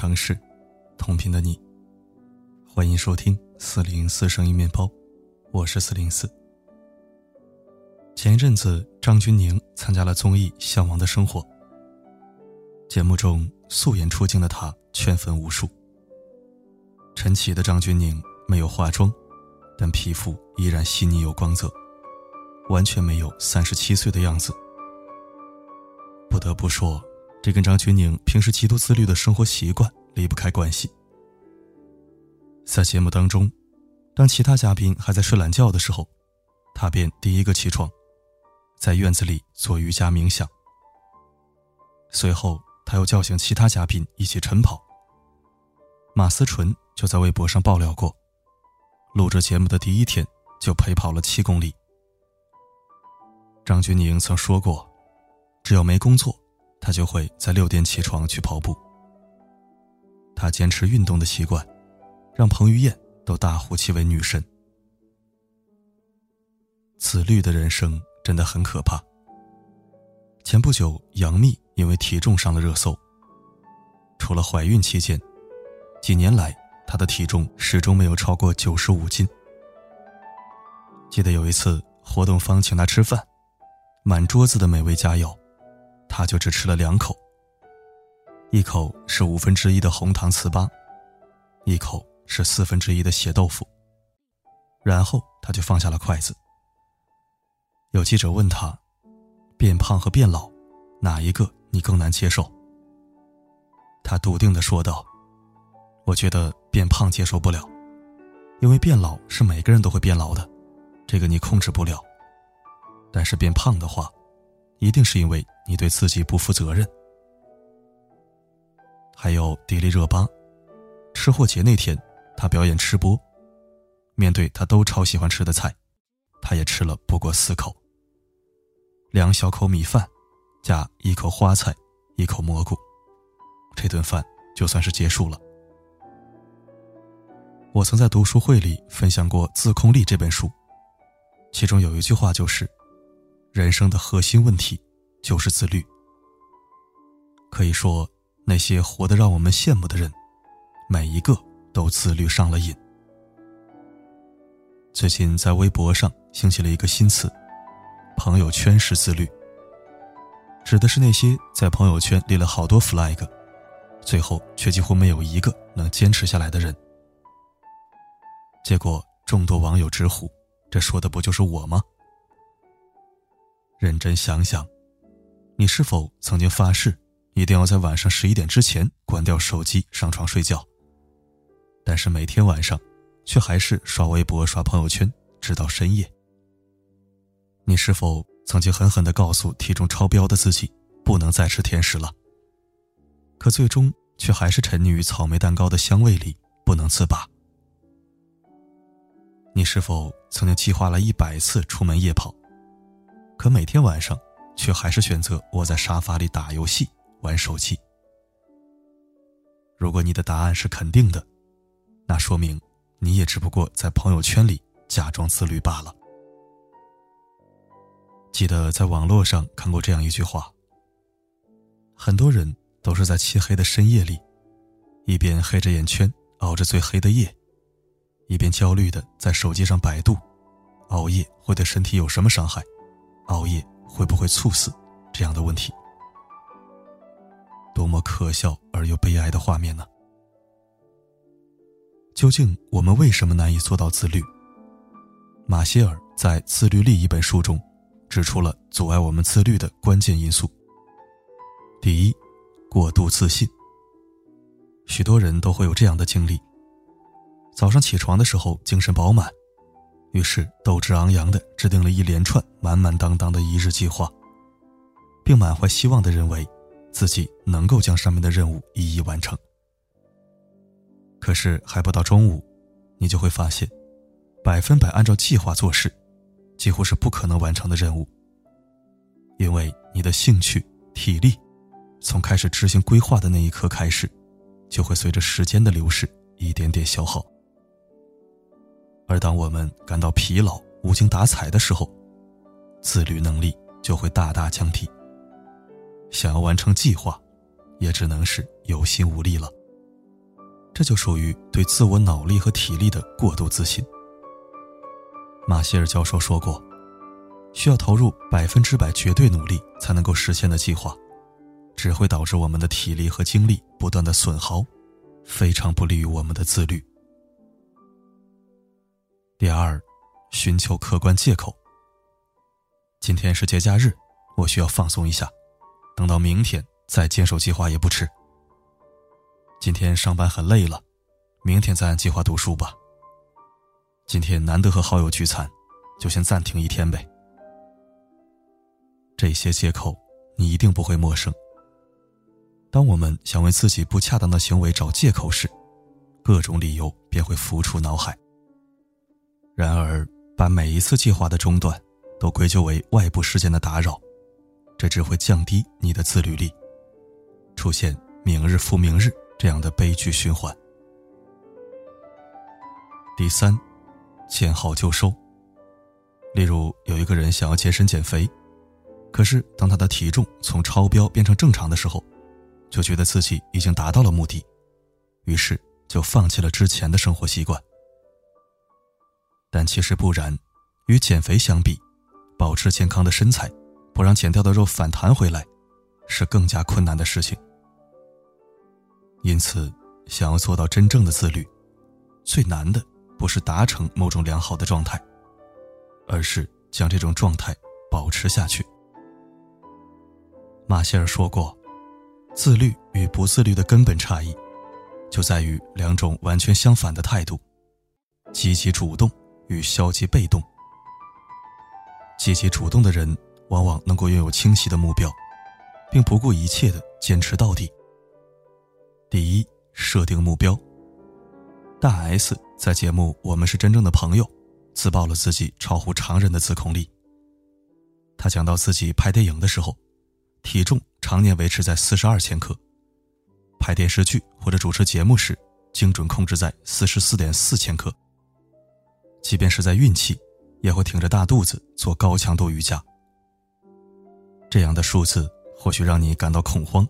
城市，同频的你，欢迎收听四零四声音面包，我是四零四。前一阵子，张钧甯参加了综艺《向往的生活》，节目中素颜出镜的她圈粉无数。晨起的张钧甯没有化妆，但皮肤依然细腻有光泽，完全没有三十七岁的样子。不得不说。这跟张钧甯平时极度自律的生活习惯离不开关系。在节目当中，当其他嘉宾还在睡懒觉的时候，他便第一个起床，在院子里做瑜伽冥想。随后，他又叫醒其他嘉宾一起晨跑。马思纯就在微博上爆料过，录制节目的第一天就陪跑了七公里。张钧甯曾说过，只要没工作。他就会在六点起床去跑步。他坚持运动的习惯，让彭于晏都大呼其为女神。自律的人生真的很可怕。前不久，杨幂因为体重上了热搜。除了怀孕期间，几年来她的体重始终没有超过九十五斤。记得有一次活动方请她吃饭，满桌子的美味佳肴。他就只吃了两口，一口是五分之一的红糖糍粑，一口是四分之一的血豆腐，然后他就放下了筷子。有记者问他：“变胖和变老，哪一个你更难接受？”他笃定的说道：“我觉得变胖接受不了，因为变老是每个人都会变老的，这个你控制不了。但是变胖的话，一定是因为。”你对自己不负责任。还有迪丽热巴，吃货节那天，她表演吃播，面对她都超喜欢吃的菜，她也吃了不过四口。两小口米饭，加一口花菜，一口蘑菇，这顿饭就算是结束了。我曾在读书会里分享过《自控力》这本书，其中有一句话就是：人生的核心问题。就是自律。可以说，那些活得让我们羡慕的人，每一个都自律上了瘾。最近在微博上兴起了一个新词：“朋友圈式自律”，指的是那些在朋友圈立了好多 flag，最后却几乎没有一个能坚持下来的人。结果，众多网友直呼：“这说的不就是我吗？”认真想想。你是否曾经发誓，一定要在晚上十一点之前关掉手机，上床睡觉？但是每天晚上，却还是刷微博、刷朋友圈，直到深夜。你是否曾经狠狠地告诉体重超标的自己，不能再吃甜食了？可最终却还是沉溺于草莓蛋糕的香味里，不能自拔。你是否曾经计划了一百次出门夜跑？可每天晚上。却还是选择窝在沙发里打游戏、玩手机。如果你的答案是肯定的，那说明你也只不过在朋友圈里假装自律罢了。记得在网络上看过这样一句话：很多人都是在漆黑的深夜里，一边黑着眼圈熬着最黑的夜，一边焦虑的在手机上百度，熬夜会对身体有什么伤害？熬夜。会不会猝死？这样的问题，多么可笑而又悲哀的画面呢？究竟我们为什么难以做到自律？马歇尔在《自律力》一本书中，指出了阻碍我们自律的关键因素。第一，过度自信。许多人都会有这样的经历：早上起床的时候精神饱满。于是，斗志昂扬的制定了一连串满满当当的一日计划，并满怀希望的认为，自己能够将上面的任务一一完成。可是，还不到中午，你就会发现，百分百按照计划做事，几乎是不可能完成的任务。因为你的兴趣、体力，从开始执行规划的那一刻开始，就会随着时间的流逝一点点消耗。而当我们感到疲劳、无精打采的时候，自律能力就会大大降低。想要完成计划，也只能是有心无力了。这就属于对自我脑力和体力的过度自信。马歇尔教授说过，需要投入百分之百绝对努力才能够实现的计划，只会导致我们的体力和精力不断的损耗，非常不利于我们的自律。第二，寻求客观借口。今天是节假日，我需要放松一下，等到明天再坚守计划也不迟。今天上班很累了，明天再按计划读书吧。今天难得和好友聚餐，就先暂停一天呗。这些借口你一定不会陌生。当我们想为自己不恰当的行为找借口时，各种理由便会浮出脑海。然而，把每一次计划的中断都归咎为外部事件的打扰，这只会降低你的自律力，出现明日复明日。这样的悲剧循环。第三，见好就收。例如，有一个人想要健身减肥，可是当他的体重从超标变成正常的时候，就觉得自己已经达到了目的，于是就放弃了之前的生活习惯。但其实不然，与减肥相比，保持健康的身材，不让减掉的肉反弹回来，是更加困难的事情。因此，想要做到真正的自律，最难的不是达成某种良好的状态，而是将这种状态保持下去。马歇尔说过，自律与不自律的根本差异，就在于两种完全相反的态度：积极主动与消极被动。积极主动的人，往往能够拥有清晰的目标，并不顾一切的坚持到底。第一，设定目标。大 S 在节目《我们是真正的朋友》自曝了自己超乎常人的自控力。他讲到自己拍电影的时候，体重常年维持在四十二千克；拍电视剧或者主持节目时，精准控制在四十四点四千克。即便是在孕期，也会挺着大肚子做高强度瑜伽。这样的数字或许让你感到恐慌，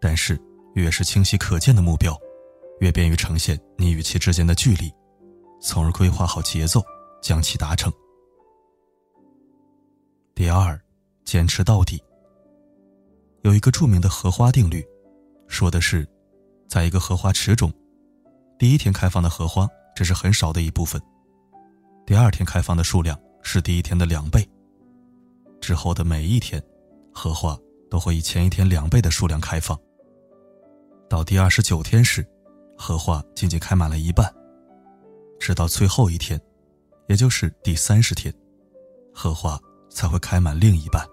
但是。越是清晰可见的目标，越便于呈现你与其之间的距离，从而规划好节奏，将其达成。第二，坚持到底。有一个著名的荷花定律，说的是，在一个荷花池中，第一天开放的荷花只是很少的一部分，第二天开放的数量是第一天的两倍，之后的每一天，荷花都会以前一天两倍的数量开放。到第二十九天时，荷花仅仅开满了一半。直到最后一天，也就是第三十天，荷花才会开满另一半。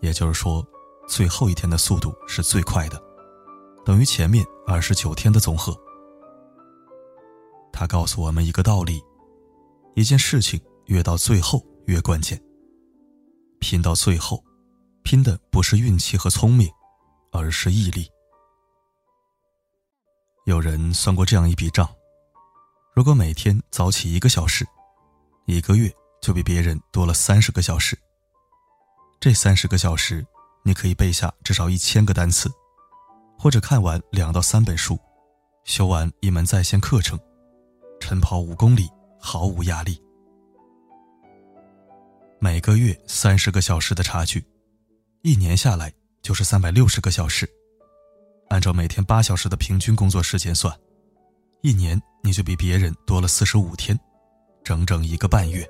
也就是说，最后一天的速度是最快的，等于前面二十九天的总和。它告诉我们一个道理：一件事情越到最后越关键。拼到最后，拼的不是运气和聪明，而是毅力。有人算过这样一笔账：如果每天早起一个小时，一个月就比别人多了三十个小时。这三十个小时，你可以背下至少一千个单词，或者看完两到三本书，修完一门在线课程，晨跑五公里毫无压力。每个月三十个小时的差距，一年下来就是三百六十个小时。按照每天八小时的平均工作时间算，一年你就比别人多了四十五天，整整一个半月。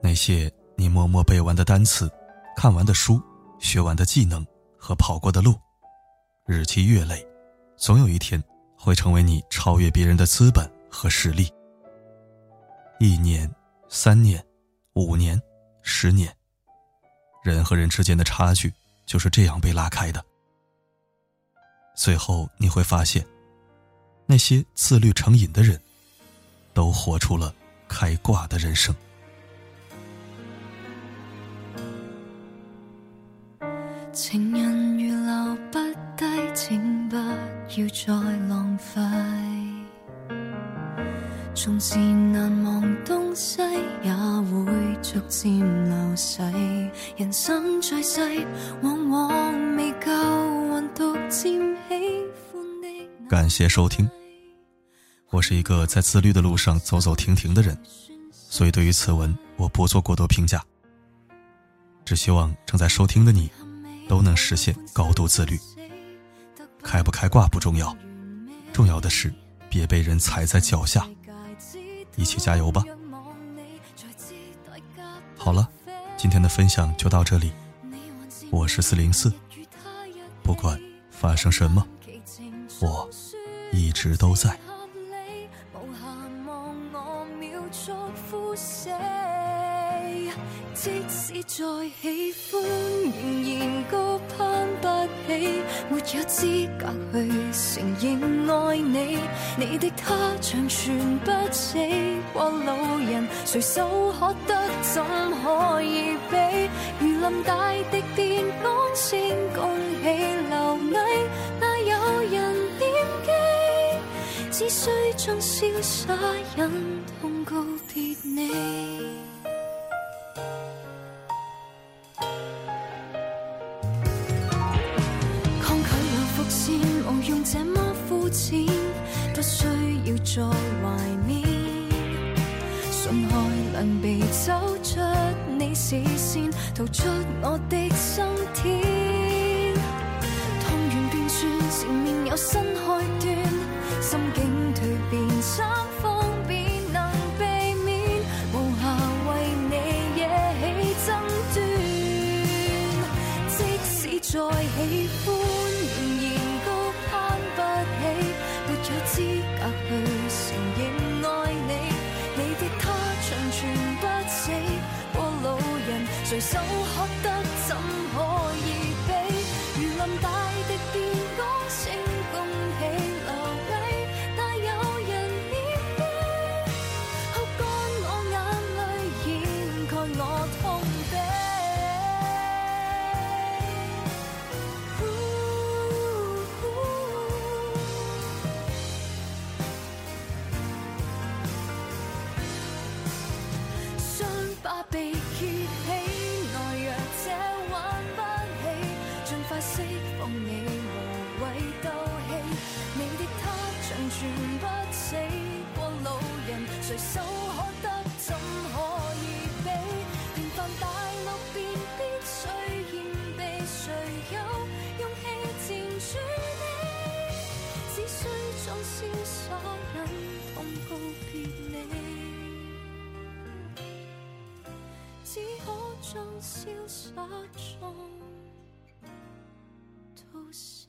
那些你默默背完的单词、看完的书、学完的技能和跑过的路，日积月累，总有一天会成为你超越别人的资本和实力。一年、三年、五年、十年，人和人之间的差距就是这样被拉开的。最后你会发现，那些自律成瘾的人，都活出了开挂的人生。难忘东西，也会逐渐流逝。人生在世，往往未够运独占。感谢收听。我是一个在自律的路上走走停停的人，所以对于此文我不做过多评价。只希望正在收听的你，都能实现高度自律。开不开挂不重要，重要的是别被人踩在脚下。一起加油吧！好了，今天的分享就到这里。我是四零四，不管发生什么，我一直都在。即使再喜欢，仍然高攀不起，没有资格去承认爱你。你的他长存不死，过路人随手可得，怎可以比？如临大敌便讲声恭喜留危，哪有人念记？只需将潇洒忍痛告别你。逃出我的心田。痛完便算，前面有新开端，心境蜕变，只需装潇洒忍痛告别你，只可装潇洒中，到死